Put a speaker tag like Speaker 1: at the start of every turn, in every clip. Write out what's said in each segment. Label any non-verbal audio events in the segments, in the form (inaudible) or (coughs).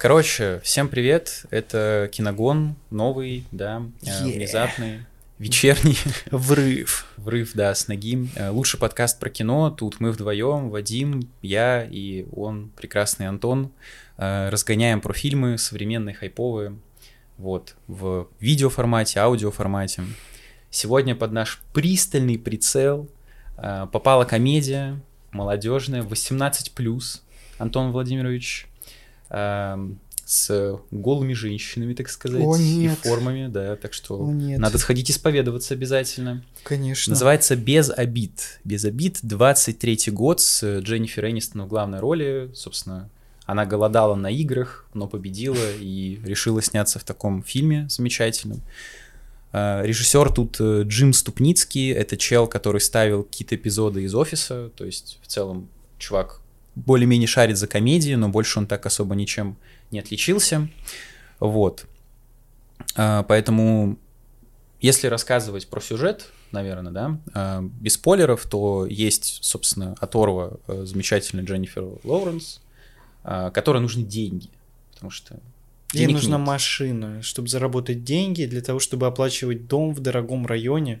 Speaker 1: Короче, всем привет. Это Киногон, новый, да, yeah. внезапный, (laughs) вечерний.
Speaker 2: Врыв.
Speaker 1: Врыв, да, с ноги. Э, лучший подкаст про кино. Тут мы вдвоем, Вадим, я и он, прекрасный Антон, э, разгоняем про фильмы современные, хайповые, вот, в видеоформате, аудиоформате. Сегодня под наш пристальный прицел э, попала комедия молодежная, 18+, Антон Владимирович, с голыми женщинами, так сказать,
Speaker 2: О,
Speaker 1: и формами, да, так что
Speaker 2: О, нет.
Speaker 1: надо сходить исповедоваться обязательно.
Speaker 2: Конечно.
Speaker 1: Называется «Без обид». «Без обид», 23-й год с Дженнифер Энистон в главной роли, собственно, она голодала на играх, но победила и решила сняться в таком фильме замечательном. Э, Режиссер тут э, Джим Ступницкий, это чел, который ставил какие-то эпизоды из «Офиса», то есть в целом чувак более-менее шарит за комедию, но больше он так особо ничем не отличился. Вот. А, поэтому, если рассказывать про сюжет, наверное, да, а, без спойлеров, то есть, собственно, оторва э, замечательной Дженнифер Лоуренс, а, которой нужны деньги, потому что
Speaker 2: Ей нужна нет. машина, чтобы заработать деньги, для того, чтобы оплачивать дом в дорогом районе,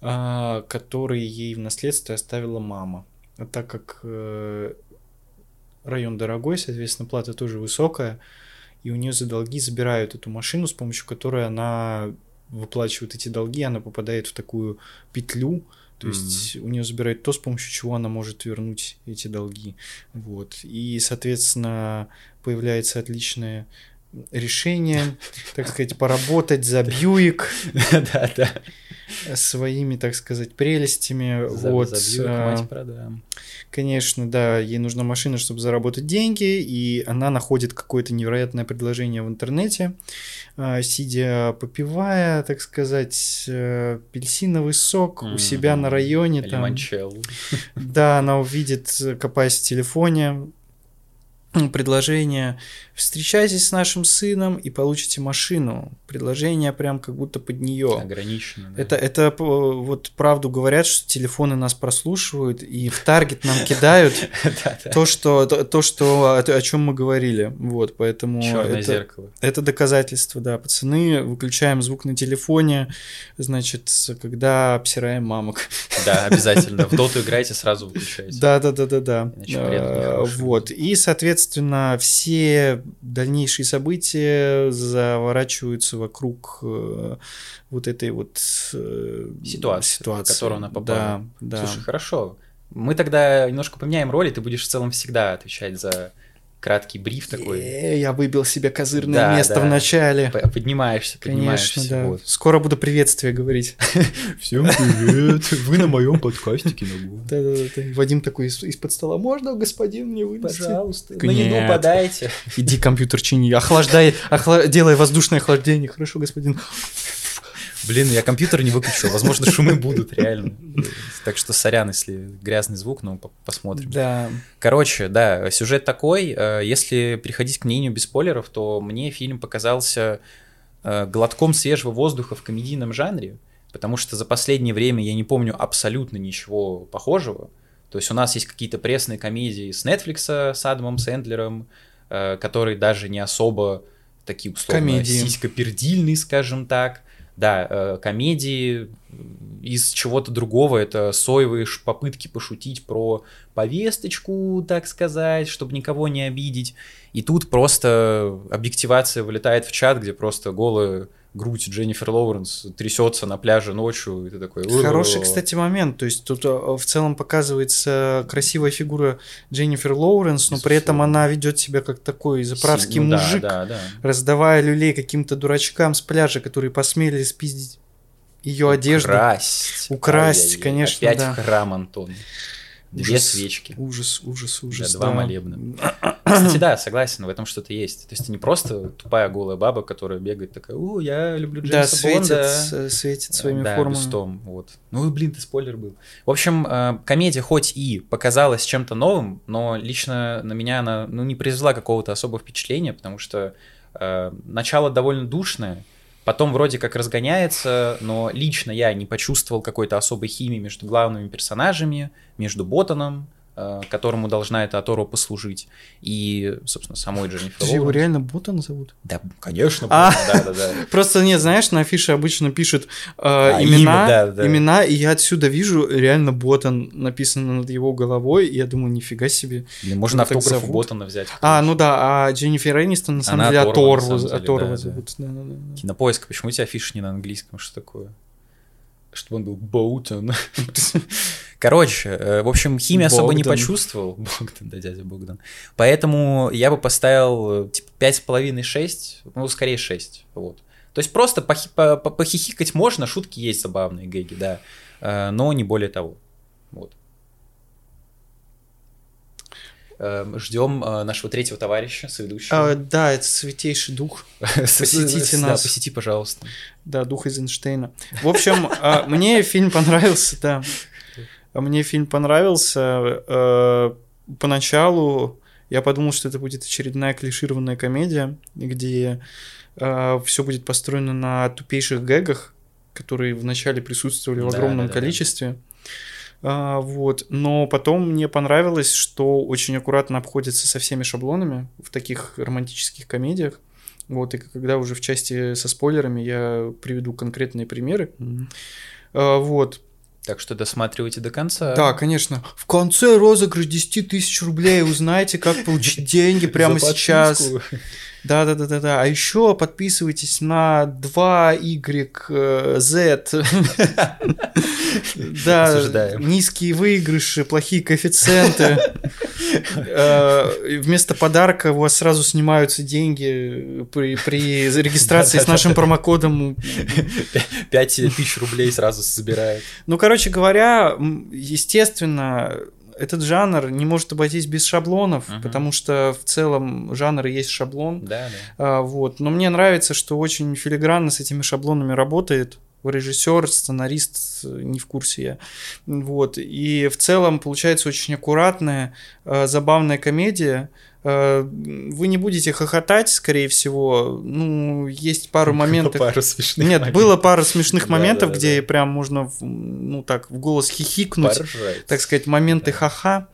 Speaker 2: который ей в наследство оставила мама. А так как э, район дорогой, соответственно, плата тоже высокая, и у нее за долги забирают эту машину, с помощью которой она выплачивает эти долги, она попадает в такую петлю, то есть mm-hmm. у нее забирают то, с помощью чего она может вернуть эти долги. Вот. И, соответственно, появляется отличное решение, так сказать, поработать за Бьюик. Своими, так сказать, прелестями. Вот.
Speaker 1: А,
Speaker 2: конечно, да, ей нужна машина, чтобы заработать деньги, и она находит какое-то невероятное предложение в интернете, а, сидя попивая, так сказать, э, апельсиновый сок у себя на районе.
Speaker 1: Там.
Speaker 2: Да, она увидит, копаясь в телефоне, предложение встречайтесь с нашим сыном и получите машину. Предложение прям как будто под нее.
Speaker 1: Ограничено.
Speaker 2: Да. Это, это вот правду говорят, что телефоны нас прослушивают и в таргет нам кидают (laughs) то, что то, что о чем мы говорили. Вот, поэтому
Speaker 1: Черное зеркало.
Speaker 2: Это доказательство, да, пацаны. Выключаем звук на телефоне, значит, когда обсираем мамок. (laughs)
Speaker 1: Да, обязательно. В доту играйте, сразу выключайте.
Speaker 2: Да, да, да, да, да. Вот. И, соответственно, все дальнейшие события заворачиваются вокруг э, вот этой вот
Speaker 1: э, ситуации,
Speaker 2: ситуации.
Speaker 1: в которую она попала.
Speaker 2: Да, да.
Speaker 1: Слушай, хорошо. Мы тогда немножко поменяем роли, ты будешь в целом всегда отвечать за краткий бриф такой.
Speaker 2: Я выбил себе козырное да, место да. в начале.
Speaker 1: Поднимаешься, поднимаешься.
Speaker 2: Конечно, да. Вот. Скоро буду приветствие говорить. (laughs)
Speaker 1: Всем привет, вы на моем подкасте Киногу.
Speaker 2: Да-да-да. Вадим такой из-под стола, можно, господин, мне вынести?
Speaker 1: Пожалуйста. На еду подайте. (laughs)
Speaker 2: Иди компьютер чини, охлаждай, делай воздушное охлаждение. Хорошо, господин.
Speaker 1: Блин, я компьютер не выключил, возможно, шумы будут реально. Так что сорян, если грязный звук, но посмотрим.
Speaker 2: Да.
Speaker 1: Короче, да, сюжет такой. Э, если приходить к мнению без спойлеров, то мне фильм показался э, глотком свежего воздуха в комедийном жанре, потому что за последнее время я не помню абсолютно ничего похожего. То есть у нас есть какие-то пресные комедии с Netflix, с Адамом Сэндлером, э, которые даже не особо такие условно сиськопердильные, скажем так да, э, комедии из чего-то другого, это соевые попытки пошутить про повесточку, так сказать, чтобы никого не обидеть. И тут просто объективация вылетает в чат, где просто голые грудь Дженнифер Лоуренс трясется на пляже ночью, и ты такой...
Speaker 2: Хороший, кстати, момент. То есть тут э, в целом показывается красивая фигура Дженнифер Лоуренс, но при этом она ведет себя как такой заправский ну, мужик,
Speaker 1: да, да, да.
Speaker 2: раздавая люлей каким-то дурачкам с пляжа, которые посмели спиздить ее одежду.
Speaker 1: Украсть.
Speaker 2: Украсть, Ай-яй-яй. конечно,
Speaker 1: Опять
Speaker 2: да.
Speaker 1: храм, Антон. Две
Speaker 2: ужас,
Speaker 1: свечки.
Speaker 2: Ужас, ужас, ужас.
Speaker 1: Да, два да. молебна. (clears throat) Кстати, (clears throat) да, согласен, в этом что-то есть. То есть не просто тупая голая баба, которая бегает такая, у, я люблю Джеймса
Speaker 2: да, светит,
Speaker 1: Бонда.
Speaker 2: светит своими
Speaker 1: да,
Speaker 2: формами.
Speaker 1: Бюстом, вот. Ну, блин, ты спойлер был. В общем, э, комедия хоть и показалась чем-то новым, но лично на меня она ну, не произвела какого-то особого впечатления, потому что э, начало довольно душное, Потом вроде как разгоняется, но лично я не почувствовал какой-то особой химии между главными персонажами, между Ботаном, э, которому должна эта Аторо послужить, и, собственно, самой Дженнифер
Speaker 2: Его
Speaker 1: Лоуренс.
Speaker 2: реально Ботан зовут?
Speaker 1: Да, конечно,
Speaker 2: А.
Speaker 1: да, да, да. (laughs)
Speaker 2: Просто нет, знаешь, на афише обычно пишут э,
Speaker 1: А,
Speaker 2: имена,
Speaker 1: имя, да, да.
Speaker 2: имена, и я отсюда вижу реально Ботан написано над его головой, и я думаю, нифига себе.
Speaker 1: Блин, можно
Speaker 2: Его
Speaker 1: автограф у? Ботана взять.
Speaker 2: А, ну да, а Дженнифер Энистон на самом
Speaker 1: Она
Speaker 2: деле
Speaker 1: да.
Speaker 2: зовут. Да, да, да.
Speaker 1: Кинопоиск, почему у тебя афиша не на английском, что такое? Чтобы он был Боутон. (laughs) Короче, э, в общем, химии особо не почувствовал. (laughs) Богдан, да, дядя Богдан. Поэтому я бы поставил э, типа 5,5-6, ну, скорее 6. Вот. То есть просто похи- по- по- похихикать можно, шутки есть забавные, гэги, да. Э, Но не более того. Вот. Эм, Ждем э, нашего третьего товарища, соведущего.
Speaker 2: А, да, это святейший дух. (laughs) Посетите
Speaker 1: да,
Speaker 2: нас.
Speaker 1: посети, пожалуйста.
Speaker 2: Да, дух из Эйнштейна. В общем, (laughs) а, мне фильм понравился, да. А Мне фильм понравился. э, Поначалу я подумал, что это будет очередная клишированная комедия, где все будет построено на тупейших гэгах, которые вначале присутствовали в
Speaker 1: Да,
Speaker 2: огромном
Speaker 1: да, да, да.
Speaker 2: количестве. А, вот. Но потом мне понравилось, что очень аккуратно обходится со всеми шаблонами в таких романтических комедиях. Вот, и когда уже в части со спойлерами я приведу конкретные примеры. А, вот.
Speaker 1: Так что досматривайте до конца.
Speaker 2: Да, конечно. В конце розыгрыш 10 тысяч рублей. Узнайте, как получить деньги прямо сейчас. Да, да, да, да, да. А еще подписывайтесь на 2YZ. (laughs) Да,
Speaker 1: Осуждаем.
Speaker 2: низкие выигрыши, плохие коэффициенты. (laughs) Э, Вместо подарка у вас сразу снимаются деньги при, при регистрации с нашим промокодом.
Speaker 1: Пять тысяч рублей сразу собирают.
Speaker 2: Ну, короче говоря, естественно, этот жанр не может обойтись без шаблонов,
Speaker 1: Мгм.
Speaker 2: потому что в целом жанр и есть шаблон.
Speaker 1: Да, да.
Speaker 2: А, вот. Но мне нравится, что очень филигранно с этими шаблонами работает режиссер, сценарист, э, не в курсе я. Вот. И в целом получается очень аккуратная, э, забавная комедия. Э, Вы не будете хохотать, скорее всего. Ну, есть пару (laughs) моментов.
Speaker 1: Пару смешных
Speaker 2: Нет,
Speaker 1: моментов.
Speaker 2: было пару смешных моментов,
Speaker 1: да, да,
Speaker 2: где
Speaker 1: да.
Speaker 2: прям можно, в- ну так, в голос хихикнуть
Speaker 1: Поржать.
Speaker 2: так сказать, моменты
Speaker 1: Да.
Speaker 2: ха-ха.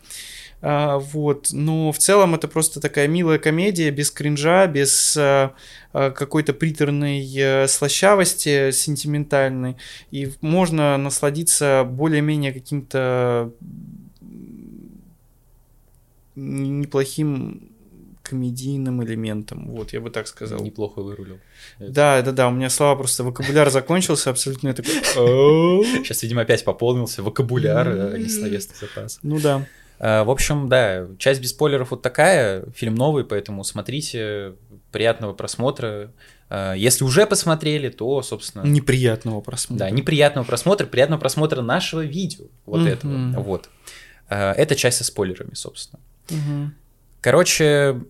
Speaker 2: А, вот, но в целом это просто такая милая комедия без кринжа, без а, а, какой-то приторной э, слащавости сентиментальной, и можно насладиться более-менее каким-то неплохим комедийным элементом, вот, я бы так сказал.
Speaker 1: Неплохо вырулил.
Speaker 2: Да, да, да, у меня слова просто вокабуляр закончился, абсолютно я такой.
Speaker 1: Сейчас, видимо, опять пополнился вокабуляр, а не словесный запас.
Speaker 2: Ну да.
Speaker 1: А, В общем, да, часть без спойлеров вот такая, фильм новый, поэтому смотрите, приятного просмотра. А, Если уже посмотрели, то, собственно,
Speaker 2: Неприятного просмотра.
Speaker 1: да, неприятного просмотра, приятного просмотра нашего видео, вот этого, вот. Это часть со спойлерами, собственно.
Speaker 2: Мгм.
Speaker 1: Короче,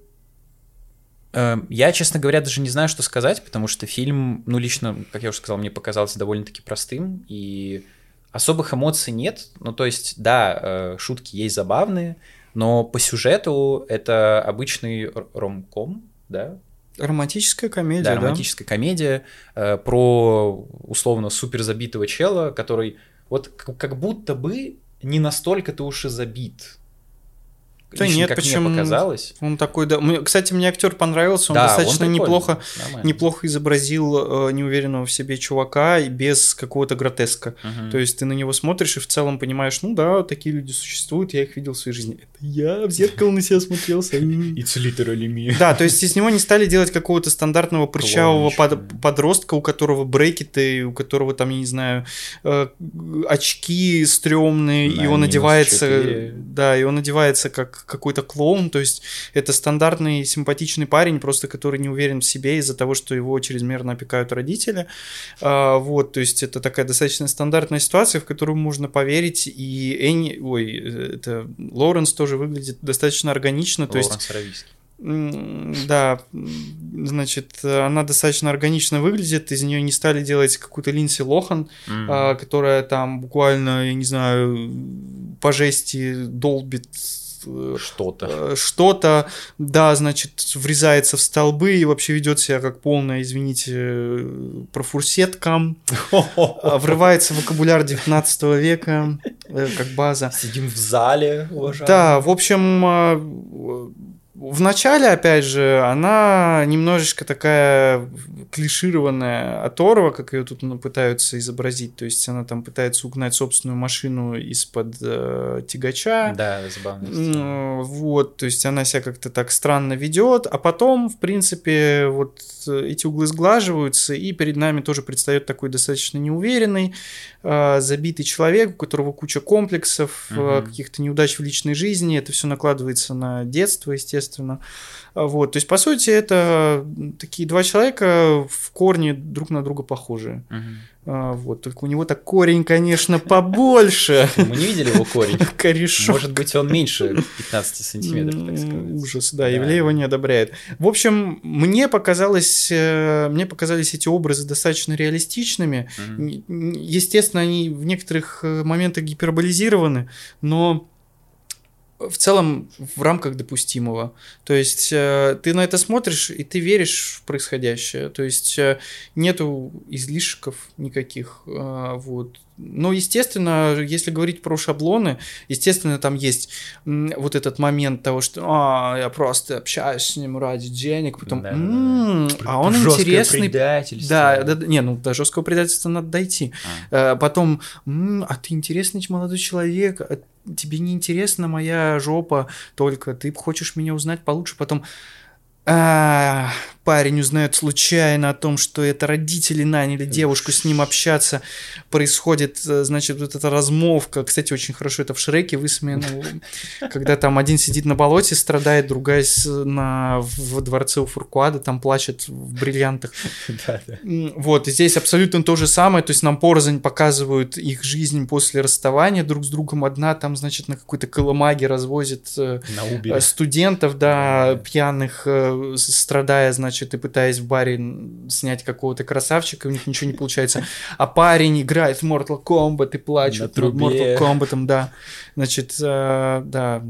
Speaker 1: э, я, честно говоря, даже не знаю, что сказать, потому что фильм, ну, лично, как я уже сказал, мне показался довольно-таки простым, и особых эмоций нет. Ну, то есть, да, э, шутки есть забавные, но по сюжету это обычный ромком, да,
Speaker 2: Романтическая комедия,
Speaker 1: да,
Speaker 2: да?
Speaker 1: романтическая комедия э, про условно супер забитого чела, который вот как будто бы не настолько-то уж и забит.
Speaker 2: Да
Speaker 1: Лично,
Speaker 2: нет,
Speaker 1: как
Speaker 2: почему?
Speaker 1: мне показалось.
Speaker 2: Он такой, да. Кстати, мне актер понравился, он
Speaker 1: Да,
Speaker 2: достаточно
Speaker 1: прикольный,
Speaker 2: неплохо,
Speaker 1: нормально.
Speaker 2: неплохо изобразил э, неуверенного в себе чувака и без какого-то гротеска.
Speaker 1: Мгм.
Speaker 2: То есть ты на него смотришь и в целом понимаешь, ну да, такие люди существуют, я их видел в своей жизни. Это я в зеркало на себя смотрелся. (laughs)
Speaker 1: Literally me.
Speaker 2: Да, то есть из него не стали делать какого-то стандартного прыщавого подростка, у которого брекеты, у которого там, я не знаю, э, очки стрёмные, и он одевается, да, и он одевается как какой-то клоун, то есть это стандартный симпатичный парень, просто который не уверен в себе из-за того, что его чрезмерно опекают родители, А, вот, то есть это такая достаточно стандартная ситуация, в которую можно поверить, и Энни, ой, это Лоуренс тоже выглядит достаточно органично, то есть
Speaker 1: Лоуренс Аравийский.
Speaker 2: М, Да, значит, она достаточно органично выглядит, из нее не стали делать какую-то Линдси Лохан, а, которая там буквально, я не знаю, по жести долбит
Speaker 1: Что-то.
Speaker 2: э, что-то, да, значит, врезается в столбы и вообще ведет себя как полная, извините, э, профурсетка, (laughs) а, врывается в вокабуляр 19 века, э, как база.
Speaker 1: Сидим в зале, уважаемые.
Speaker 2: Да, в общем, в начале, опять же, она немножечко такая клишированная оторва, как ее тут ну, пытаются изобразить. То есть она там пытается угнать собственную машину из-под э, тягача.
Speaker 1: Да, забавно.
Speaker 2: Вот, то есть она себя как-то так странно ведет, а потом, в принципе, вот э, эти углы сглаживаются, и перед нами тоже предстает такой достаточно неуверенный, э, забитый человек, у которого куча комплексов, э,
Speaker 1: Мгм.
Speaker 2: каких-то неудач в личной жизни, это все накладывается на детство, естественно. А Вот, то есть, по сути, это такие два человека в корне друг на друга похожие.
Speaker 1: Мгм.
Speaker 2: А, Вот, только у него так корень, конечно, побольше. (laughs)
Speaker 1: Мы не видели его корень. (laughs)
Speaker 2: Корешок.
Speaker 1: Может быть, он меньше 15 сантиметров, так сказать.
Speaker 2: Ужас, да,
Speaker 1: Да.
Speaker 2: Ивлеева не одобряет. В общем, мне показалось, э, мне показались эти образы достаточно реалистичными. Естественно, они в некоторых э, моментах гиперболизированы, но в целом в рамках допустимого. То есть э, ты на это смотришь, и ты веришь в происходящее. То есть э, нету излишков никаких. э, вот. Но, естественно, если говорить про шаблоны, естественно, там есть вот этот момент того, что а, я просто общаюсь с ним ради денег, потом,
Speaker 1: Да-да-да.
Speaker 2: «М, а он
Speaker 1: Жёсткое
Speaker 2: интересный
Speaker 1: предательство.
Speaker 2: да, да, да, не, ну до жесткого предательства надо дойти.
Speaker 1: А.
Speaker 2: Э, Потом, «М, а ты интересный молодой человек, а тебе не интересна моя жопа, только ты хочешь меня узнать получше. Потом, «А, парень узнает случайно о том, что это родители наняли девушку с ним общаться. Происходит, э, значит, вот эта размовка. Кстати, очень хорошо это в Шреке высмеяно. Когда там один сидит на болоте, страдает, другая на, в дворце у Фуркуада, там плачет в бриллиантах. Вот, и здесь абсолютно то же самое, то есть нам порознь показывают их жизнь после расставания друг с другом. Одна там, значит, на какой-то колымаге развозит э, э, студентов, да, пьяных, страдая, значит, и пытаясь в баре снять какого-то красавчика, у них ничего не получается. (laughs) А парень играет в Mortal Kombat и плачет над
Speaker 1: трубе.
Speaker 2: Mortal Kombat, да. Значит, э, да,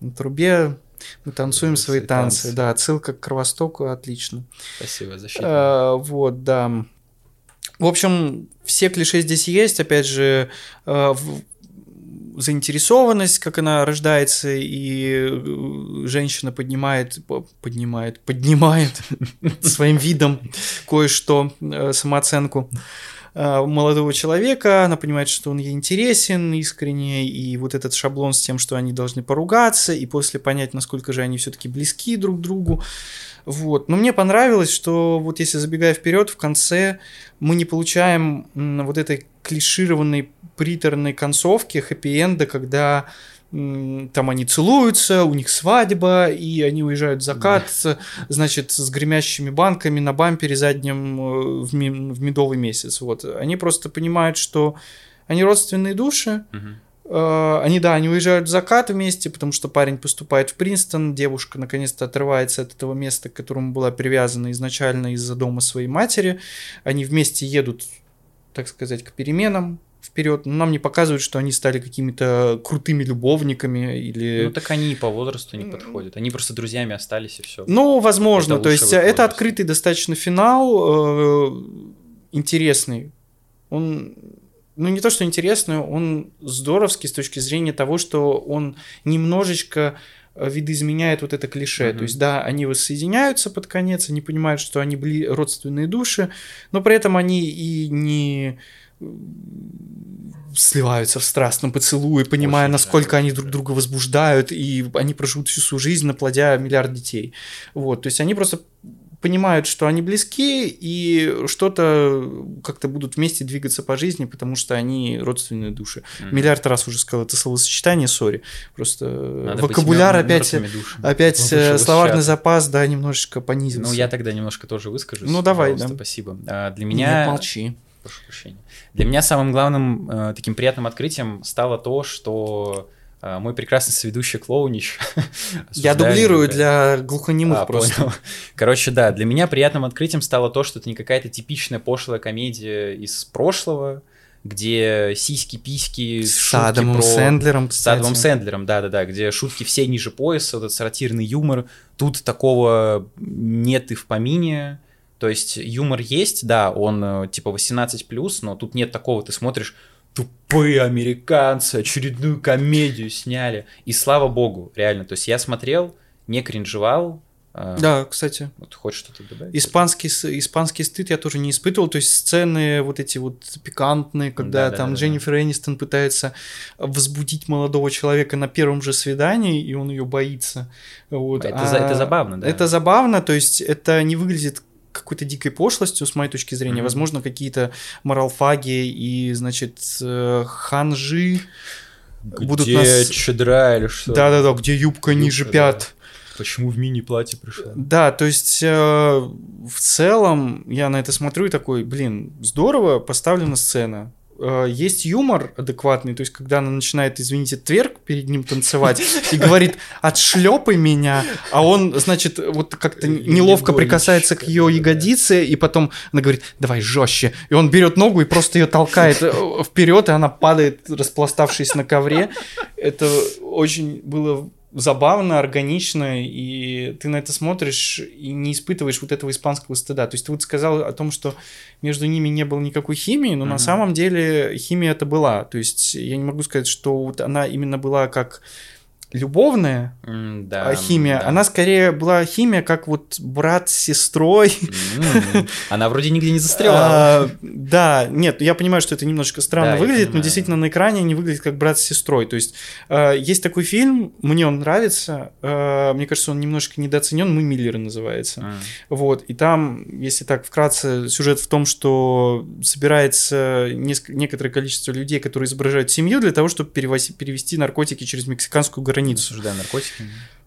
Speaker 2: на трубе мы танцуем свои
Speaker 1: Свои
Speaker 2: танцы.
Speaker 1: танцы.
Speaker 2: Да, отсылка к Кровостоку, отлично.
Speaker 1: Спасибо, защита.
Speaker 2: Э, вот, да. В общем, все клише здесь есть. Опять же, э, в- заинтересованность, как она рождается, и э, женщина поднимает, по- поднимает, поднимает (laughs) своим видом кое-что, э, самооценку э, молодого человека, она понимает, что он ей интересен искренне, и вот этот шаблон с тем, что они должны поругаться, и после понять, насколько же они все-таки близки друг к другу. Вот. Но мне понравилось, что вот если забегая вперед, в конце мы не получаем вот этой клишированной приторной концовки, хэппи-энда, когда там они целуются, у них свадьба, и они уезжают в закат, значит, с гремящими банками на бампере заднем э, в, ми- в медовый месяц. Вот. Они просто понимают, что они родственные души. Э, Они, да, они уезжают в закат вместе, потому что парень поступает в Принстон, девушка наконец-то отрывается от этого места, к которому была привязана изначально из-за дома своей матери. Они вместе едут, так сказать, к переменам вперед. Но нам не показывают, что они стали какими-то крутыми любовниками или...
Speaker 1: Ну так они и по возрасту не подходят. Они просто друзьями остались и все.
Speaker 2: Ну, возможно.
Speaker 1: Это
Speaker 2: То есть
Speaker 1: их
Speaker 2: это открытый достаточно финал, э, интересный. Он, ну не то что интересный, он здоровский с точки зрения того, что он немножечко э, видоизменяет вот это клише.
Speaker 1: Мгм.
Speaker 2: То есть, да, они воссоединяются под конец, они понимают, что они бли- родственные души, но при этом они и не сливаются в страстном поцелуе, понимая,
Speaker 1: Очень
Speaker 2: насколько
Speaker 1: да,
Speaker 2: они друг друга возбуждают, и они проживут всю свою жизнь, наплодя миллиард детей. Вот, то есть они просто понимают, что они близки и что-то как-то будут вместе двигаться по жизни, потому что они родственные души.
Speaker 1: Мгм.
Speaker 2: Миллиард раз уже сказал это словосочетание, сори. Просто
Speaker 1: Надо
Speaker 2: вокабуляр опять, опять э, словарный запас, да, немножечко понизился.
Speaker 1: Ну, я тогда немножко тоже выскажусь.
Speaker 2: Ну, давай, да.
Speaker 1: Спасибо. А, Для
Speaker 2: Нет,
Speaker 1: меня...
Speaker 2: молчи.
Speaker 1: Прошу прощения. Для меня самым главным э, таким приятным открытием стало то, что э, мой прекрасный соведущий Клоунич... (laughs)
Speaker 2: Я дублирую для глухонемых
Speaker 1: А,
Speaker 2: просто.
Speaker 1: понял. (laughs) Короче, да, для меня приятным открытием стало то, что это не какая-то типичная пошлая комедия из прошлого, где сиськи, письки,
Speaker 2: С Адамом
Speaker 1: про-
Speaker 2: Сэндлером,
Speaker 1: С Адамом
Speaker 2: кстати.
Speaker 1: Сэндлером, да-да-да, где шутки все ниже пояса, вот этот сатирный юмор. Тут такого нет и в помине. То есть юмор есть, да, он э, типа 18+, но тут нет такого, ты смотришь, тупые американцы, очередную комедию сняли. И слава богу, реально. То есть я смотрел, не кринжевал. э,
Speaker 2: Да, кстати.
Speaker 1: Вот хочешь что-то добавить?
Speaker 2: Испанский, испанский стыд я тоже не испытывал, то есть сцены вот эти вот пикантные, когда
Speaker 1: Да-да-да-да.
Speaker 2: там Дженнифер Энистон пытается возбудить молодого человека на первом же свидании, и он ее боится. Вот.
Speaker 1: Это за- это забавно, да.
Speaker 2: Это забавно, то есть это не выглядит какой-то дикой пошлостью, с моей точки зрения.
Speaker 1: Мгм.
Speaker 2: Возможно, какие-то моралфаги и, значит, э, ханжи будут
Speaker 1: Где
Speaker 2: нас...
Speaker 1: чедра или что?
Speaker 2: Да-да-да, где юбка
Speaker 1: Юбка,
Speaker 2: ниже
Speaker 1: да.
Speaker 2: пят.
Speaker 1: Почему в мини-платье пришла?
Speaker 2: Да, то есть э, в целом я на это смотрю и такой, блин, здорово поставлена сцена. Э, есть юмор адекватный, то есть когда она начинает, извините, тверк перед ним танцевать и говорит, отшлепай меня, а он, значит, вот как-то неловко
Speaker 1: Легонечко,
Speaker 2: прикасается к ее ягодице, и потом она говорит, давай жестче, и он берет ногу и просто ее толкает вперед, и она падает, распластавшись на ковре. Это очень было забавно, органично, и ты на это смотришь и не испытываешь вот этого испанского стыда. То есть ты вот сказал о том, что между ними не было никакой химии, но на
Speaker 1: Мгм.
Speaker 2: самом деле химия это была. То есть я не могу сказать, что вот она именно была как любовная
Speaker 1: М, Да.
Speaker 2: химия,
Speaker 1: да.
Speaker 2: она скорее была химия как вот брат с сестрой.
Speaker 1: М, Она вроде нигде не застряла.
Speaker 2: А, Да, нет, я понимаю, что это немножко странно
Speaker 1: Да,
Speaker 2: выглядит, но действительно на экране они выглядят как брат с сестрой. То есть э, есть такой фильм, мне он нравится, э, мне кажется, он немножко недооценен, «Мы Миллеры» называется.
Speaker 1: М.
Speaker 2: Вот, и там, если так вкратце, сюжет в том, что собирается неск- некоторое количество людей, которые изображают семью для того, чтобы перевести наркотики через мексиканскую границу.
Speaker 1: Осуждаю наркотики.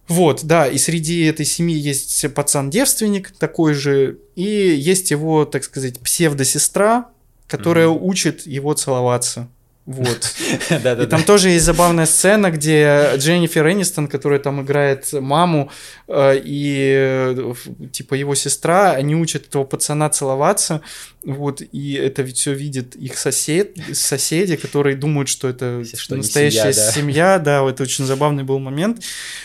Speaker 2: Вот, да, и среди этой семьи есть пацан-девственник такой же, и есть его, так сказать, псевдосестра, которая
Speaker 1: Мгм.
Speaker 2: учит его целоваться. Вот. (laughs) И там тоже есть забавная сцена, где Дженнифер Энистон, которая там играет маму, э, и э, типа его сестра, они учат этого пацана целоваться, вот, и это ведь все видит их сосед, соседи, которые думают, что это
Speaker 1: Что
Speaker 2: настоящая
Speaker 1: семья, да.
Speaker 2: семья, да, это очень забавный был момент,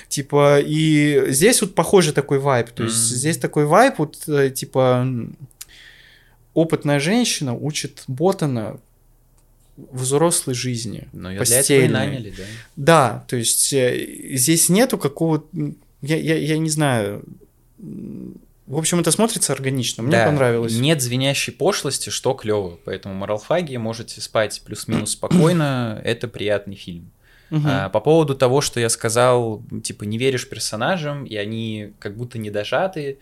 Speaker 2: типа, и здесь вот похожий такой вайп, то есть
Speaker 1: Мгм.
Speaker 2: здесь такой вайп, вот, э, типа, опытная женщина учит Ботана взрослой жизни.
Speaker 1: Ну, ее для этого и наняли, да.
Speaker 2: Да, то есть э, здесь нету какого-то... Я, я, я не знаю. В общем, это смотрится органично. Мне
Speaker 1: Да,
Speaker 2: понравилось.
Speaker 1: Нет звенящей пошлости, что клево. Поэтому моралфаги можете спать плюс-минус спокойно. (clears throat) Это приятный фильм.
Speaker 2: Мгм.
Speaker 1: А, по поводу того, что я сказал, типа, не веришь персонажам, и они как будто не дожаты.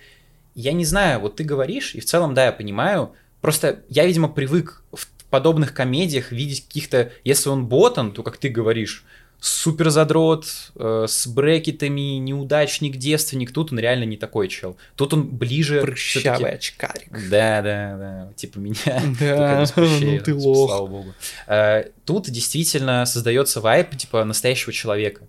Speaker 1: Я не знаю, вот ты говоришь, и в целом, да, я понимаю. Просто я, видимо, привык в подобных комедиях видеть каких-то... Если он ботан, то, как ты говоришь, супер задрот, э, с брекетами, неудачник, девственник. Тут он реально не такой чел. Тут он ближе...
Speaker 2: Прыщавый очкарик.
Speaker 1: Да, да, да. Типа меня.
Speaker 2: Да, (laughs)
Speaker 1: прыщей, (laughs)
Speaker 2: ну ты лох.
Speaker 1: Слава богу. Э, Тут действительно создается вайп, типа, настоящего человека.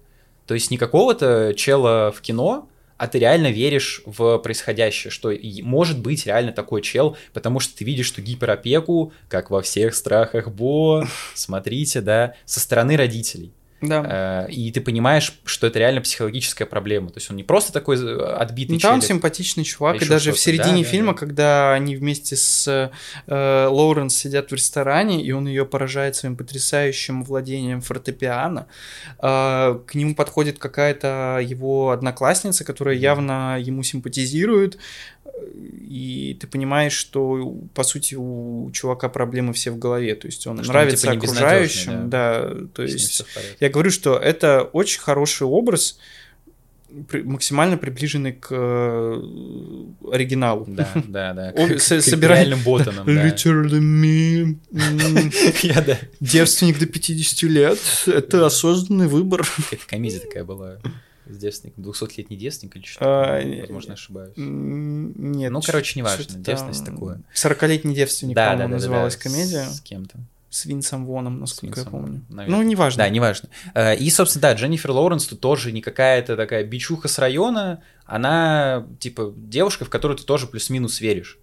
Speaker 1: То есть не какого-то чела в кино, а ты реально веришь в происходящее, что может быть реально такой чел, потому что ты видишь, что гиперопеку, как во всех страхах Бо, смотрите, да, со стороны родителей.
Speaker 2: Да.
Speaker 1: Э, И ты понимаешь, что это реально психологическая проблема. То есть он не просто такой э, отбитый
Speaker 2: Ну, там
Speaker 1: челик.
Speaker 2: симпатичный чувак, и
Speaker 1: Еще
Speaker 2: даже в середине
Speaker 1: да,
Speaker 2: фильма,
Speaker 1: да.
Speaker 2: когда они вместе с э, Лоуренс сидят в ресторане, и он ее поражает своим потрясающим владением фортепиано, э, к нему подходит какая-то его одноклассница, которая явно ему симпатизирует, и ты понимаешь, что, по сути, у чувака проблемы все в голове, то есть он
Speaker 1: что он,
Speaker 2: нравится
Speaker 1: типа, не безнадёжный,
Speaker 2: окружающим, да, то
Speaker 1: С ним
Speaker 2: есть... Я говорю, что это очень хороший образ, максимально приближенный к э, оригиналу.
Speaker 1: Да, да, да. К-
Speaker 2: со-
Speaker 1: к
Speaker 2: собирай-
Speaker 1: реальным ботанам, да.
Speaker 2: Literally (laughs) me.
Speaker 1: Я, да.
Speaker 2: Девственник до 50 лет. Это осознанный выбор.
Speaker 1: Какая-то комедия такая была с девственником. 200-летний девственник или что
Speaker 2: А,
Speaker 1: Возможно, ошибаюсь.
Speaker 2: Нет.
Speaker 1: Ну, короче, неважно,
Speaker 2: что-то
Speaker 1: девственность такое.
Speaker 2: 40-летний девственник,
Speaker 1: Да,
Speaker 2: по-моему,
Speaker 1: да, да,
Speaker 2: называлась
Speaker 1: да,
Speaker 2: комедия.
Speaker 1: С кем-то.
Speaker 2: С Винсом Воном, насколько я
Speaker 1: Винсом
Speaker 2: помню.
Speaker 1: Воном, наверное.
Speaker 2: Ну, неважно.
Speaker 1: Да, неважно. Э, И, собственно, да, Дженнифер Лоуренс тут тоже не какая-то такая бичуха с района. Она, типа, девушка, в которую ты тоже плюс-минус веришь.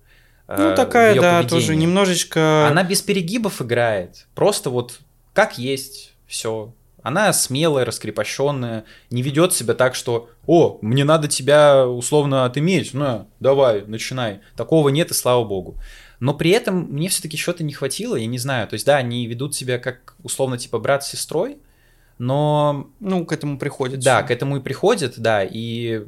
Speaker 2: Ну, такая, да, тоже немножечко...
Speaker 1: Она без перегибов играет. Просто вот как есть, все. Она смелая, раскрепощенная, не ведет себя так, что «О, мне надо тебя условно отыметь, ну, давай, начинай». Такого нет, и слава богу. Но при этом мне все-таки чего-то не хватило, я не знаю. То есть, да, они ведут себя как условно типа брат с сестрой, но...
Speaker 2: Ну, к этому приходит.
Speaker 1: Да, к этому и приходит, да, и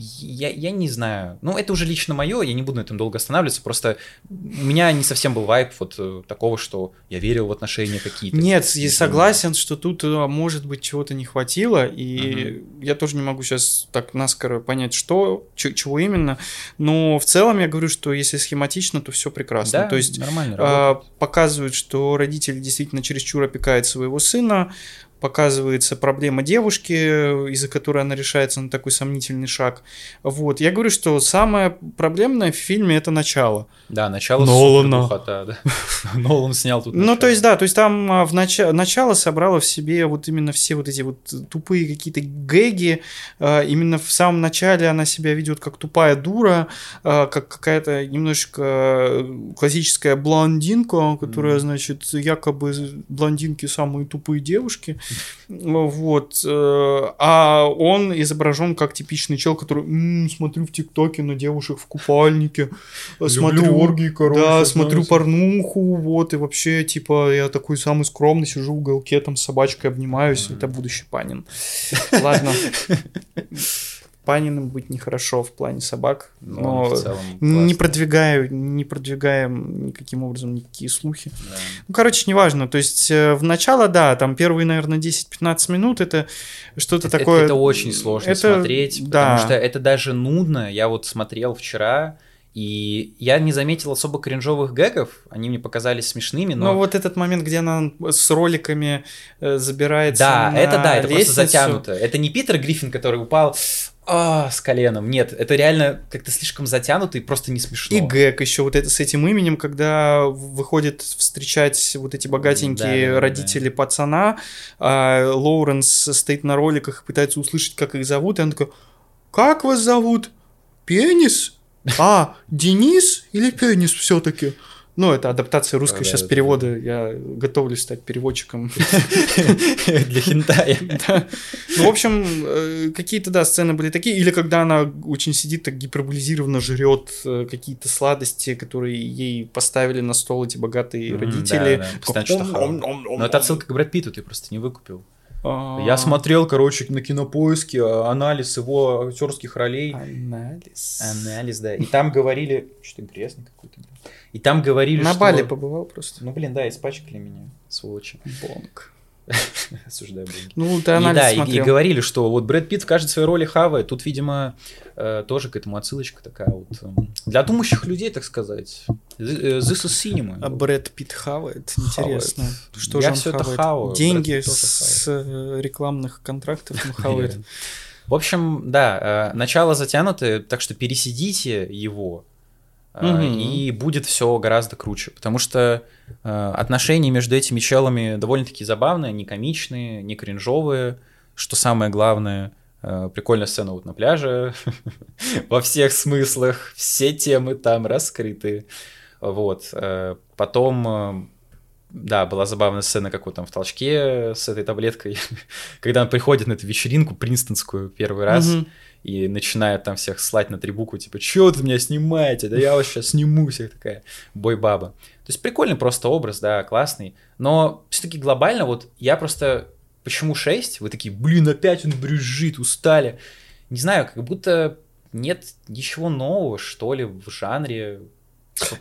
Speaker 1: я, я не знаю. Ну, это уже лично мое, я не буду на этом долго останавливаться. Просто у меня не совсем был вайп вот э, такого, что я верил в отношения какие-то.
Speaker 2: Нет, я согласен, что тут, э, может быть, чего-то не хватило. И угу. я тоже не могу сейчас так наскоро понять, что, чего именно. Но в целом я говорю, что если схематично, то все прекрасно.
Speaker 1: Да,
Speaker 2: то есть
Speaker 1: нормально
Speaker 2: э, показывают, что родители действительно чересчур опекают своего сына показывается проблема девушки, из-за которой она решается на такой сомнительный шаг. Вот. Я говорю, что самое проблемное в фильме это начало.
Speaker 1: Да, начало
Speaker 2: Нолана.
Speaker 1: Духота, да. (laughs) Нолан снял тут.
Speaker 2: Ну, то есть, да, то есть там а, в нач... начало собрало в себе вот именно все вот эти вот тупые какие-то гэги. А, именно в самом начале она себя ведет как тупая дура, а, как какая-то немножечко классическая блондинка, которая, mm. значит, якобы блондинки самые тупые девушки. Вот. Э, а он изображен как типичный чел, который м-м, смотрю в ТикТоке на девушек в купальнике, смотрю оргии, короче. Да, смотрю порнуху, вот, и вообще, типа, я такой самый скромный, сижу в уголке, там с собачкой обнимаюсь, это будущий Панин. Ладно. (laughs) Паниным быть нехорошо в плане собак, но, но целом не продвигаю, не продвигаем никаким образом никакие слухи. Да. Ну, короче, неважно. То есть э, в начало, да, там первые, наверное, 10-15 минут это что-то
Speaker 1: это,
Speaker 2: такое.
Speaker 1: Это, это очень сложно это, смотреть, да. потому что это даже нудно. Я вот смотрел вчера. И я не заметил особо кринжовых гэгов, они мне показались смешными, но...
Speaker 2: Ну вот этот момент, где она с роликами э, забирается
Speaker 1: Да,
Speaker 2: на
Speaker 1: это да, это
Speaker 2: лестницу.
Speaker 1: просто затянуто. Это не Питер Гриффин, который упал, а, с коленом. Нет, это реально как-то слишком затянуто и просто не смешно.
Speaker 2: И гэг еще вот это с этим именем, когда выходит встречать вот эти богатенькие да, да, родители да. пацана, а Лоуренс стоит на роликах и пытается услышать, как их зовут, и он такой, как вас зовут? Пенис? А, Денис или Пенис все-таки? Ну, это адаптация русской сейчас перевода. Я готовлюсь стать переводчиком. (laughs)
Speaker 1: Для хентая. (laughs)
Speaker 2: Ну, в общем, э, какие-то, да, сцены были такие. Или когда она очень сидит, так гиперболизированно жрет э, какие-то сладости, которые ей поставили на стол эти богатые родители.
Speaker 1: Но это отсылка к Брэд Питту, ты просто не выкупил. Я смотрел, короче, на кинопоиске а, анализ его актерских ролей.
Speaker 2: Анализ.
Speaker 1: Анализ, да. И там говорили. Что-то интересное какое-то. И там говорили,
Speaker 2: На что... Бали побывал просто.
Speaker 1: Ну, блин, да, испачкали меня, сволочи.
Speaker 2: Бонг. (laughs)
Speaker 1: Осуждаю Бонг.
Speaker 2: Ну, ты анализ
Speaker 1: и, да,
Speaker 2: смотрел.
Speaker 1: И, и говорили, что вот Брэд Питт в каждой своей роли хавает. Тут, видимо, э, тоже к этому отсылочка такая вот. Э, для думающих людей, так сказать. This is cinema.
Speaker 2: А Брэд Питт хавает? Интересно. Хавает. Что
Speaker 1: Я
Speaker 2: же он
Speaker 1: все
Speaker 2: хавает?
Speaker 1: это хаваю.
Speaker 2: Деньги с э, рекламных контрактов он (laughs) хавает.
Speaker 1: В общем, да, э, начало затянутое, так что пересидите его, угу. и будет все гораздо круче, потому что э, отношения между этими челами довольно-таки забавные, не комичные, не кринжовые, что самое главное, э, прикольная сцена вот на пляже, (laughs) во всех смыслах, все темы там раскрыты, вот, э, потом да, была забавная сцена, как вот там в толчке с этой таблеткой, (laughs) когда он приходит на эту вечеринку принстонскую первый раз, угу и начинает там всех слать на трибуку, типа, чё ты меня снимаете, да я вас сейчас сниму, всех такая бой-баба. То есть прикольный просто образ, да, классный, но все-таки глобально вот я просто, почему 6, вы такие, блин, опять он брюзжит, устали, не знаю, как будто нет ничего нового, что ли, в жанре,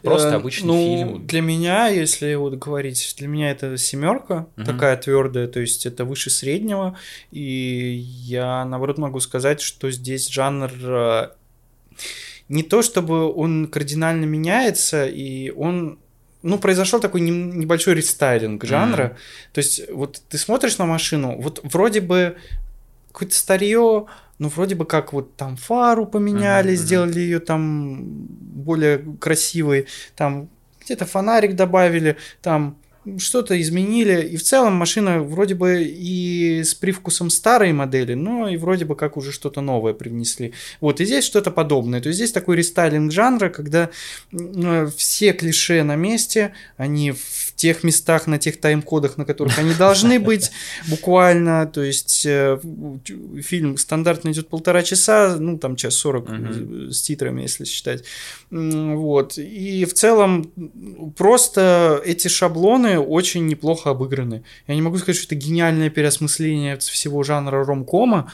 Speaker 1: Просто э, обычный
Speaker 2: ну,
Speaker 1: фильм.
Speaker 2: Для меня, если вот говорить, для меня это семерка угу. такая твердая, то есть это выше среднего. И я наоборот могу сказать, что здесь жанр э, не то чтобы он кардинально меняется, и он ну, произошел такой небольшой рестайлинг жанра. Mm-hmm. То есть, вот ты смотришь на машину, вот вроде бы какое-то старье, ну, вроде бы как вот там фару поменяли, uh-huh, сделали ее там более красивой, там где-то фонарик добавили, там что-то изменили, и в целом машина вроде бы и с привкусом старой модели, но и вроде бы как уже что-то новое привнесли. Вот, и здесь что-то подобное. То есть здесь такой рестайлинг жанра, когда э, все клише на месте, они в тех местах, на тех тайм-кодах, на которых они должны (laughs) быть, буквально. То есть э, фильм стандартно идет полтора часа, ну там час сорок с титрами, если считать. Вот. И в целом просто эти шаблоны очень неплохо обыграны. Я не могу сказать, что это гениальное переосмысление всего жанра ромкома,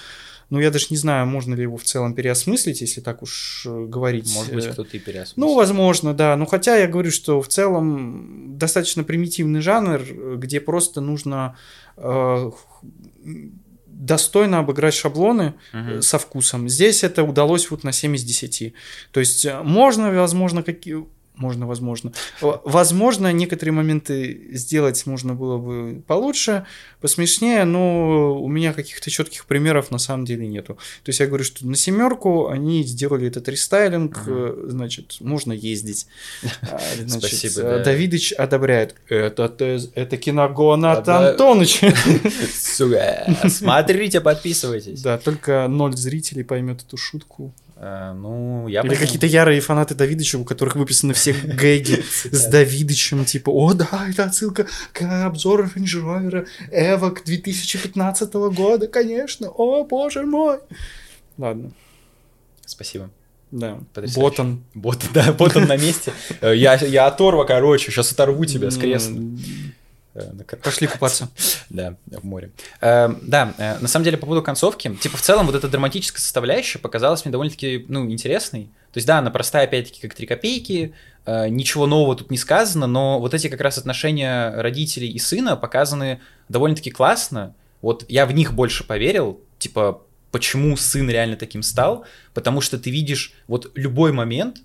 Speaker 2: но я даже не знаю, можно ли его в целом переосмыслить, если так уж э, говорить.
Speaker 1: Может быть, кто-то и переосмыслит.
Speaker 2: Ну, возможно, да. Но хотя я говорю, что в целом достаточно примитивный жанр, где просто нужно э, достойно обыграть шаблоны uh со вкусом. Здесь это удалось вот на 7 из 10. То есть э, можно, возможно, какие можно, возможно. Возможно, некоторые моменты сделать можно было бы получше, посмешнее, но у меня каких-то четких примеров на самом деле нету. То есть я говорю, что на семерку они сделали этот рестайлинг, угу. значит, можно ездить. (laughs) А, значит, Спасибо. Да. Давидыч одобряет. Это, это киногон от Антоновича. (laughs)
Speaker 1: Смотрите, подписывайтесь.
Speaker 2: Да, только ноль зрителей поймет эту шутку.
Speaker 1: Э, ну, я
Speaker 2: Или какие-то ярые фанаты Давидыча, у которых выписаны все (laughs) гэги с Давидычем, типа, о, да, это отсылка к обзору Range Rover Эвок 2015 года, конечно, о, боже мой. Ладно.
Speaker 1: Спасибо.
Speaker 2: Да, Ботан.
Speaker 1: Ботан, (laughs) да, Ботан на месте. Э, я, я оторва, короче, сейчас оторву тебя с кресла.
Speaker 2: Э, Пошли купаться. (laughs)
Speaker 1: Да, в море. Э, да, э, на самом деле по поводу концовки, типа в целом вот эта драматическая составляющая показалась мне довольно-таки, ну, интересной. То есть да, она простая опять-таки как три копейки, ничего нового тут не сказано, но вот эти как раз отношения родителей и сына показаны довольно-таки классно. Вот я в них больше поверил, типа почему сын реально таким стал, потому что ты видишь вот любой момент,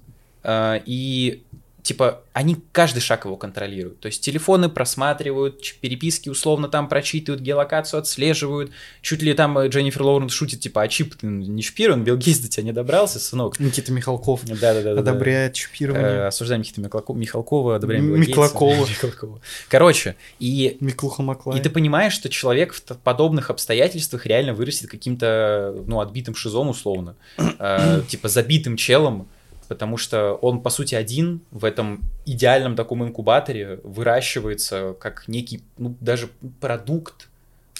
Speaker 1: и типа, они каждый шаг его контролируют. То есть телефоны просматривают, переписки условно там прочитывают, геолокацию отслеживают. Чуть ли там э, Дженнифер Лоуренс шутит, типа, а чип ты не шпион, Билл Гейтс до тебя не добрался, сынок.
Speaker 2: Никита Михалков
Speaker 1: да, да, да,
Speaker 2: одобряет да. чипирование.
Speaker 1: Э, осуждаем Никита Михалкова, одобряем Билла
Speaker 2: Миклакова.
Speaker 1: Михалкова. (laughs) Короче, и...
Speaker 2: Миклуха Маклай.
Speaker 1: И ты понимаешь, что человек в подобных обстоятельствах реально вырастет каким-то, ну, отбитым шизом условно. Э, типа забитым челом, потому что он, по сути, один в этом идеальном таком инкубаторе выращивается как некий, ну, даже продукт,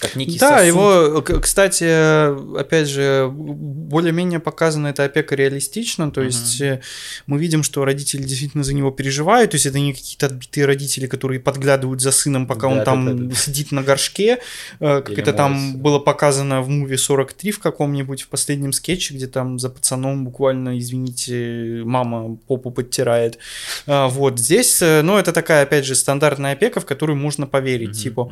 Speaker 1: как некий
Speaker 2: Да,
Speaker 1: сосуд.
Speaker 2: его, кстати, опять же, более-менее показана эта опека реалистично, то есть uh мы видим, что родители действительно за него переживают, то есть это не какие-то отбитые родители, которые подглядывают за сыном, пока да, он там да, да. сидит на горшке, э, как Или это там было показано в муви 43 в каком-нибудь, в последнем скетче, где там за пацаном буквально, извините, мама попу подтирает. А, вот здесь, э, ну, это такая, опять же, стандартная опека, в которую можно поверить, uh типа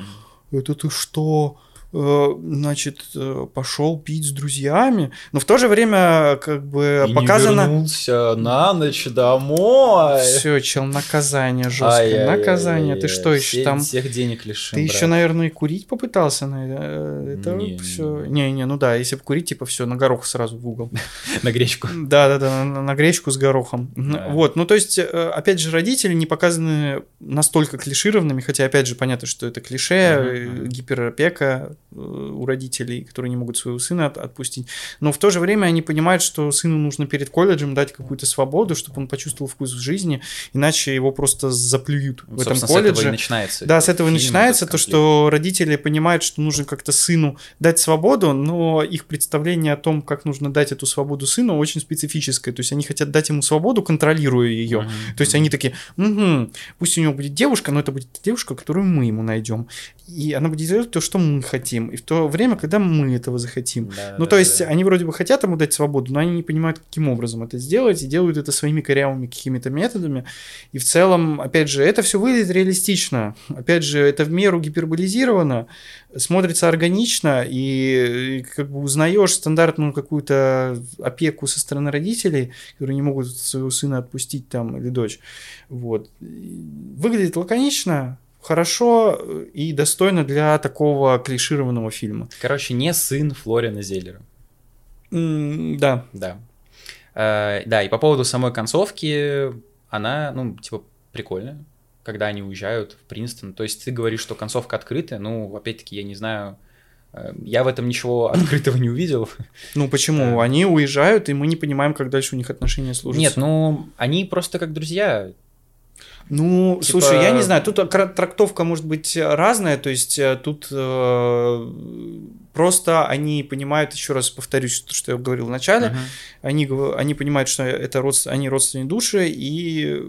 Speaker 2: это ты что? Э, значит, э, пошел пить с друзьями, но в то же время как бы
Speaker 1: и
Speaker 2: показано...
Speaker 1: Не вернулся на ночь домой.
Speaker 2: Все, чел, наказание жесткое, наказание. Ты что еще там?
Speaker 1: Всех денег лишим.
Speaker 2: Ты еще, наверное, и курить попытался на э, это. все. Не, не, ну да, если бы курить, типа все на горох сразу в угол. (laughs)
Speaker 1: На гречку.
Speaker 2: Да, да, да, на гречку с горохом. Вот, ну то есть, опять же, родители не показаны настолько клишированными, хотя опять же понятно, что это клише, гиперопека у родителей, которые не могут своего сына от, отпустить. Но в то же время они понимают, что сыну нужно перед колледжем дать какую-то свободу, чтобы он почувствовал вкус в жизни, иначе его просто заплюют в этом колледже. С этого
Speaker 1: и начинается.
Speaker 2: Да, с этого и начинается то, что родители понимают, что нужно как-то сыну дать свободу, но их представление о том, как нужно дать эту свободу сыну, очень специфическое. То есть они хотят дать ему свободу, контролируя ее. Mm-hmm. То есть они такие, угу, пусть у него будет девушка, но это будет девушка, которую мы ему найдем. И она будет делать то, что мы хотим. И в то время, когда мы этого захотим. Да, ну, да, то есть, да. они вроде бы хотят ему дать свободу, но они не понимают, каким образом это сделать, и делают это своими корявыми какими-то методами. И в целом, опять же, это все выглядит реалистично. Опять же, это в меру гиперболизировано, смотрится органично, и, и как бы узнаешь стандартную какую-то опеку со стороны родителей, которые не могут своего сына отпустить там или дочь. Вот. Выглядит лаконично, хорошо и достойно для такого клишированного фильма.
Speaker 1: Короче, не сын Флориана Зеллера.
Speaker 2: Mm, да.
Speaker 1: Да. Uh, да, и по поводу самой концовки, она, ну, типа, прикольная когда они уезжают в Принстон. То есть ты говоришь, что концовка открытая, ну, опять-таки, я не знаю, э, я в этом ничего (coughs) открытого не увидел.
Speaker 2: Ну почему? Они уезжают, и мы не понимаем, как дальше у них отношения сложатся.
Speaker 1: Нет, ну, они просто как друзья.
Speaker 2: Ну,
Speaker 1: Типа-
Speaker 2: слушай, я не знаю, тут трактовка может быть разная, то есть э, тут э, просто они понимают, еще раз повторюсь, то, что я говорил в начале,
Speaker 1: Мгм.
Speaker 2: они, они понимают, что это родс- они родственные души, и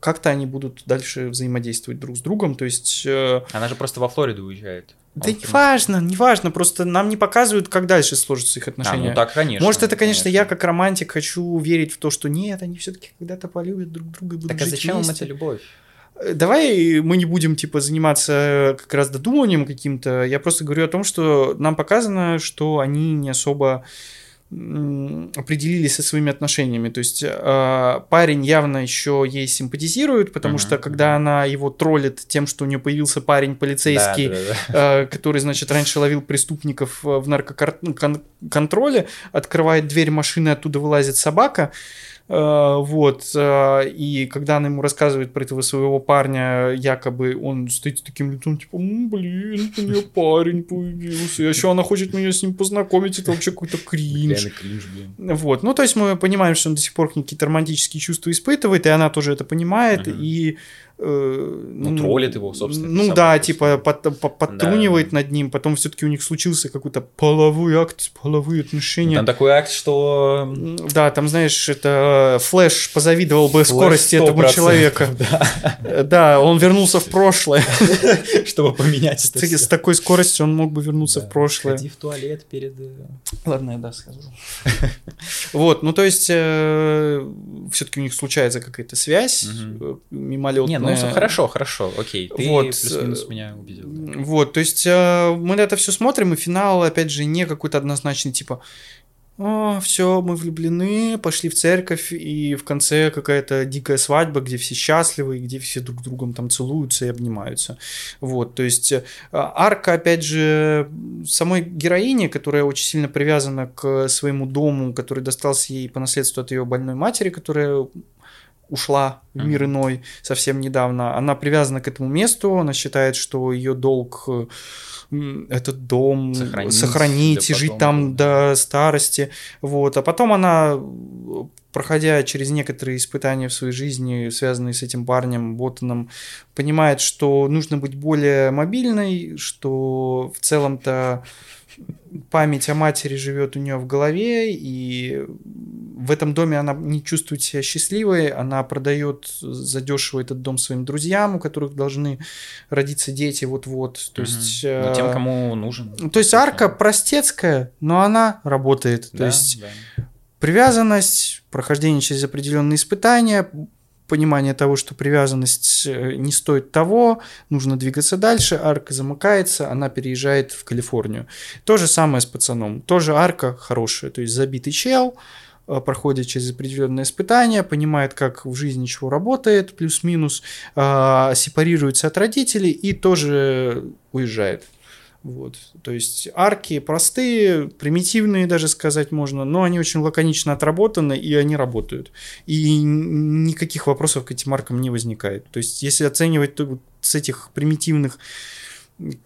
Speaker 2: как-то они будут дальше взаимодействовать друг с другом, то есть... э,
Speaker 1: Она же просто во Флориду уезжает.
Speaker 2: Да не важно, не важно, просто нам не показывают, как дальше сложатся их
Speaker 1: А,
Speaker 2: отношения.
Speaker 1: ну так, конечно.
Speaker 2: Может, это, конечно, я как романтик хочу верить в то, что нет, они все-таки когда-то полюбят друг друга и будут
Speaker 1: Так а зачем им
Speaker 2: вместе.
Speaker 1: эта любовь?
Speaker 2: Э, Давай мы не будем, типа, заниматься как раз додумыванием каким-то. Я просто говорю о том, что нам показано, что они не особо определились со своими отношениями. То есть э, парень явно еще ей симпатизирует, потому
Speaker 1: Мгм,
Speaker 2: что когда она его троллит тем, что у нее появился парень полицейский,
Speaker 1: Да, да, да.
Speaker 2: э, который, значит, раньше ловил преступников в наркоконтроле, открывает дверь машины, оттуда вылазит собака. Э, Вот, э, и когда она ему рассказывает про этого своего парня, якобы он стоит с таким лицом, типа, «М, блин, у нее (laughs) парень появился, и еще она хочет меня с ним познакомить, это вообще какой-то кринж.
Speaker 1: Кринж, блин.
Speaker 2: Вот, ну то есть мы понимаем, что он до сих пор какие-то романтические чувства испытывает, и она тоже это понимает,
Speaker 1: Мгм.
Speaker 2: и... э,
Speaker 1: Ну, троллит его, собственно,
Speaker 2: Ну да, типа под- по- подтрунивает над ним, потом все-таки у них случился какой-то половой акт, половые отношения.
Speaker 1: Там такой акт, что...
Speaker 2: Да, там, знаешь, это Флэш позавидовал бы скорости
Speaker 1: Флэш
Speaker 2: этому
Speaker 1: 100%,
Speaker 2: человека. (laughs) Э, Да, он вернулся в прошлое. (laughs)
Speaker 1: Чтобы поменять это
Speaker 2: С такой скоростью он мог бы вернуться
Speaker 1: Да.
Speaker 2: в прошлое.
Speaker 1: Ходи в туалет перед... э,
Speaker 2: Ладно, я да скажу. (laughs) Вот, ну то есть все-таки у них случается какая-то связь э, мимолетная.
Speaker 1: Ну хорошо, хорошо, окей. Ты
Speaker 2: Вот,
Speaker 1: плюс-минус
Speaker 2: э,
Speaker 1: меня убедил. да.
Speaker 2: Вот, то есть э, мы на это все смотрим, и финал, опять же, не какой-то однозначный, типа, все, мы влюблены, пошли в церковь, и в конце какая-то дикая свадьба, где все счастливы, и где все друг с другом там целуются и обнимаются. Вот, то есть э, арка, опять же, самой героини, которая очень сильно привязана к своему дому, который достался ей по наследству от ее больной матери, которая ушла в мир иной совсем недавно. Она привязана к этому месту, она считает, что ее долг этот дом
Speaker 1: Сохранить
Speaker 2: сохранить, и жить там до старости. Вот. А потом она, проходя через некоторые испытания в своей жизни, связанные с этим парнем, Боттоном, понимает, что нужно быть более мобильной, что в целом-то память о матери живет у нее в голове, и в этом доме она не чувствует себя счастливой, она продает задешево этот дом своим друзьям, у которых должны родиться дети вот-вот. То
Speaker 1: Мгм.
Speaker 2: есть,
Speaker 1: Ну, тем,
Speaker 2: э,
Speaker 1: кому нужен.
Speaker 2: то есть арка простецкая, но она работает. То
Speaker 1: Да,
Speaker 2: есть
Speaker 1: да.
Speaker 2: привязанность, прохождение через определенные испытания, понимание того, что привязанность э, не стоит того, нужно двигаться дальше, арка замыкается, она переезжает в Калифорнию. То же самое с пацаном. Тоже арка хорошая, то есть забитый чел, э, проходит через определенные испытания, понимает, как в жизни чего работает, плюс-минус, э, сепарируется от родителей и тоже уезжает. Вот. То есть арки простые, примитивные даже сказать можно, но они очень лаконично отработаны, и они работают. И никаких вопросов к этим аркам не возникает. То есть если оценивать то вот с этих примитивных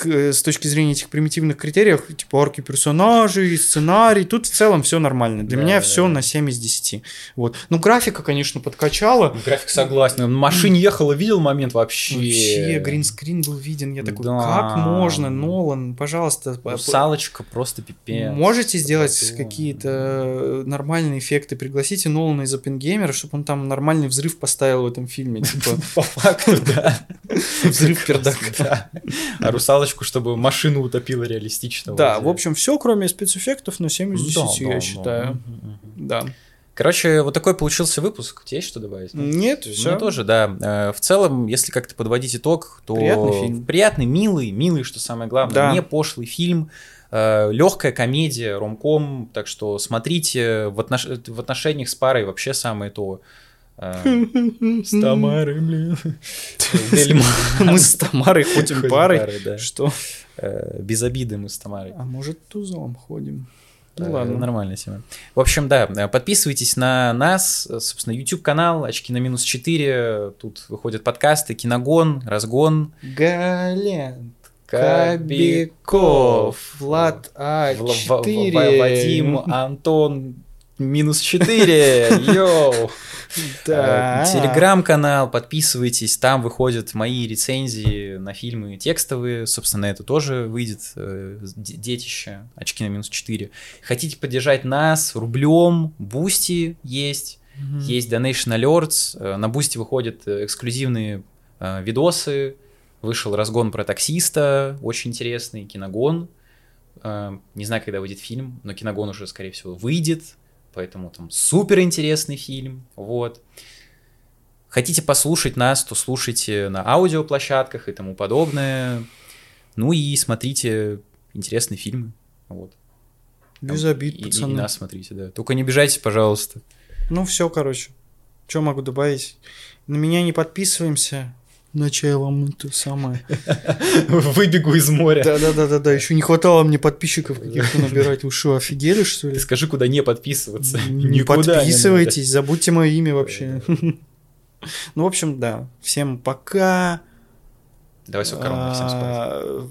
Speaker 2: с точки зрения этих примитивных критериев, типа арки персонажей, сценарий, тут в целом все нормально. Для
Speaker 1: Да,
Speaker 2: меня
Speaker 1: да,
Speaker 2: все
Speaker 1: да.
Speaker 2: на 7 из 10. Вот. Ну, графика, конечно, подкачала.
Speaker 1: Ну, График согласен. На машине ехала, видел момент вообще.
Speaker 2: Вообще, гринскрин был виден. Я такой,
Speaker 1: Да.
Speaker 2: как можно, Нолан, пожалуйста,
Speaker 1: Русалочка просто пипец.
Speaker 2: Можете сделать какие-то нормальные эффекты? Пригласите Нолана из Оппенгеймера, чтобы он там нормальный взрыв поставил в этом фильме. (laughs) Типа,
Speaker 1: По факту, да. (laughs)
Speaker 2: взрыв пердака.
Speaker 1: Русалочку, чтобы машину утопила реалистично.
Speaker 2: Да,
Speaker 1: вот.
Speaker 2: в общем, все, кроме спецэффектов, на 7 из 10,
Speaker 1: Да,
Speaker 2: я
Speaker 1: да,
Speaker 2: считаю.
Speaker 1: да.
Speaker 2: Да.
Speaker 1: Короче, вот такой получился выпуск. У тебя есть что добавить?
Speaker 2: Нет,
Speaker 1: Мне
Speaker 2: все.
Speaker 1: тоже, да. Э, В целом, если как-то подводить итог, то
Speaker 2: Приятный фильм.
Speaker 1: приятный, милый, милый, что самое главное,
Speaker 2: Да.
Speaker 1: не пошлый фильм, легкая комедия, ромком, так что смотрите в, отнош- в отношениях с парой вообще самое то. (laughs) Э, С Тамарой, блин. (laughs)
Speaker 2: Мы с Тамарой ходим парой. Что?
Speaker 1: Э, Без обиды мы с Тамарой.
Speaker 2: А может, тузом ходим? Ну
Speaker 1: Э,
Speaker 2: ладно.
Speaker 1: Нормальная тема. В общем, да, э, подписывайтесь на нас, собственно, YouTube-канал «Очки на минус 4». Тут выходят подкасты «Киногон», «Разгон»,
Speaker 2: Гален,
Speaker 1: Кобяков,
Speaker 2: Влад
Speaker 1: В- В- В-
Speaker 2: А4.
Speaker 1: Вадим, Антон, минус 4, йоу! (laughs) Телеграм-канал, подписывайтесь, там выходят мои рецензии на фильмы текстовые, собственно, это тоже выйдет э, детище, очки на минус 4. Хотите поддержать нас рублем, Boosty есть, есть Donation Alerts, э, на Boosty выходят эксклюзивные э, видосы, вышел разгон про таксиста, очень интересный, киногон, не знаю, когда выйдет фильм, но киногон уже, скорее всего, выйдет, поэтому там супер интересный фильм, вот. Хотите послушать нас, то слушайте на аудиоплощадках и тому подобное. Ну и смотрите интересные фильмы. Вот.
Speaker 2: Без
Speaker 1: Там
Speaker 2: обид,
Speaker 1: и- и-
Speaker 2: пацаны.
Speaker 1: И, нас смотрите, да. Только не обижайтесь, пожалуйста.
Speaker 2: Ну все, короче. Что могу добавить? На меня не подписываемся. Иначе я вам это самое. (laughs)
Speaker 1: Выбегу из моря.
Speaker 2: Да, да, да, да, да. Еще не хватало мне подписчиков каких-то набирать. Вы что, офигели, что ли?
Speaker 1: Ты скажи, куда не подписываться.
Speaker 2: Не подписывайтесь, забудьте мое имя вообще. (laughs) Ну, в общем, да. Всем пока.
Speaker 1: Давай все, корона, всем спать.
Speaker 2: А,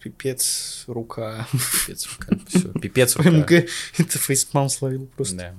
Speaker 2: Пипец, рука.
Speaker 1: Пипец, рука. Всё, пипец, (laughs) рука.
Speaker 2: МГ. Это фейспалм словил просто.
Speaker 1: Да.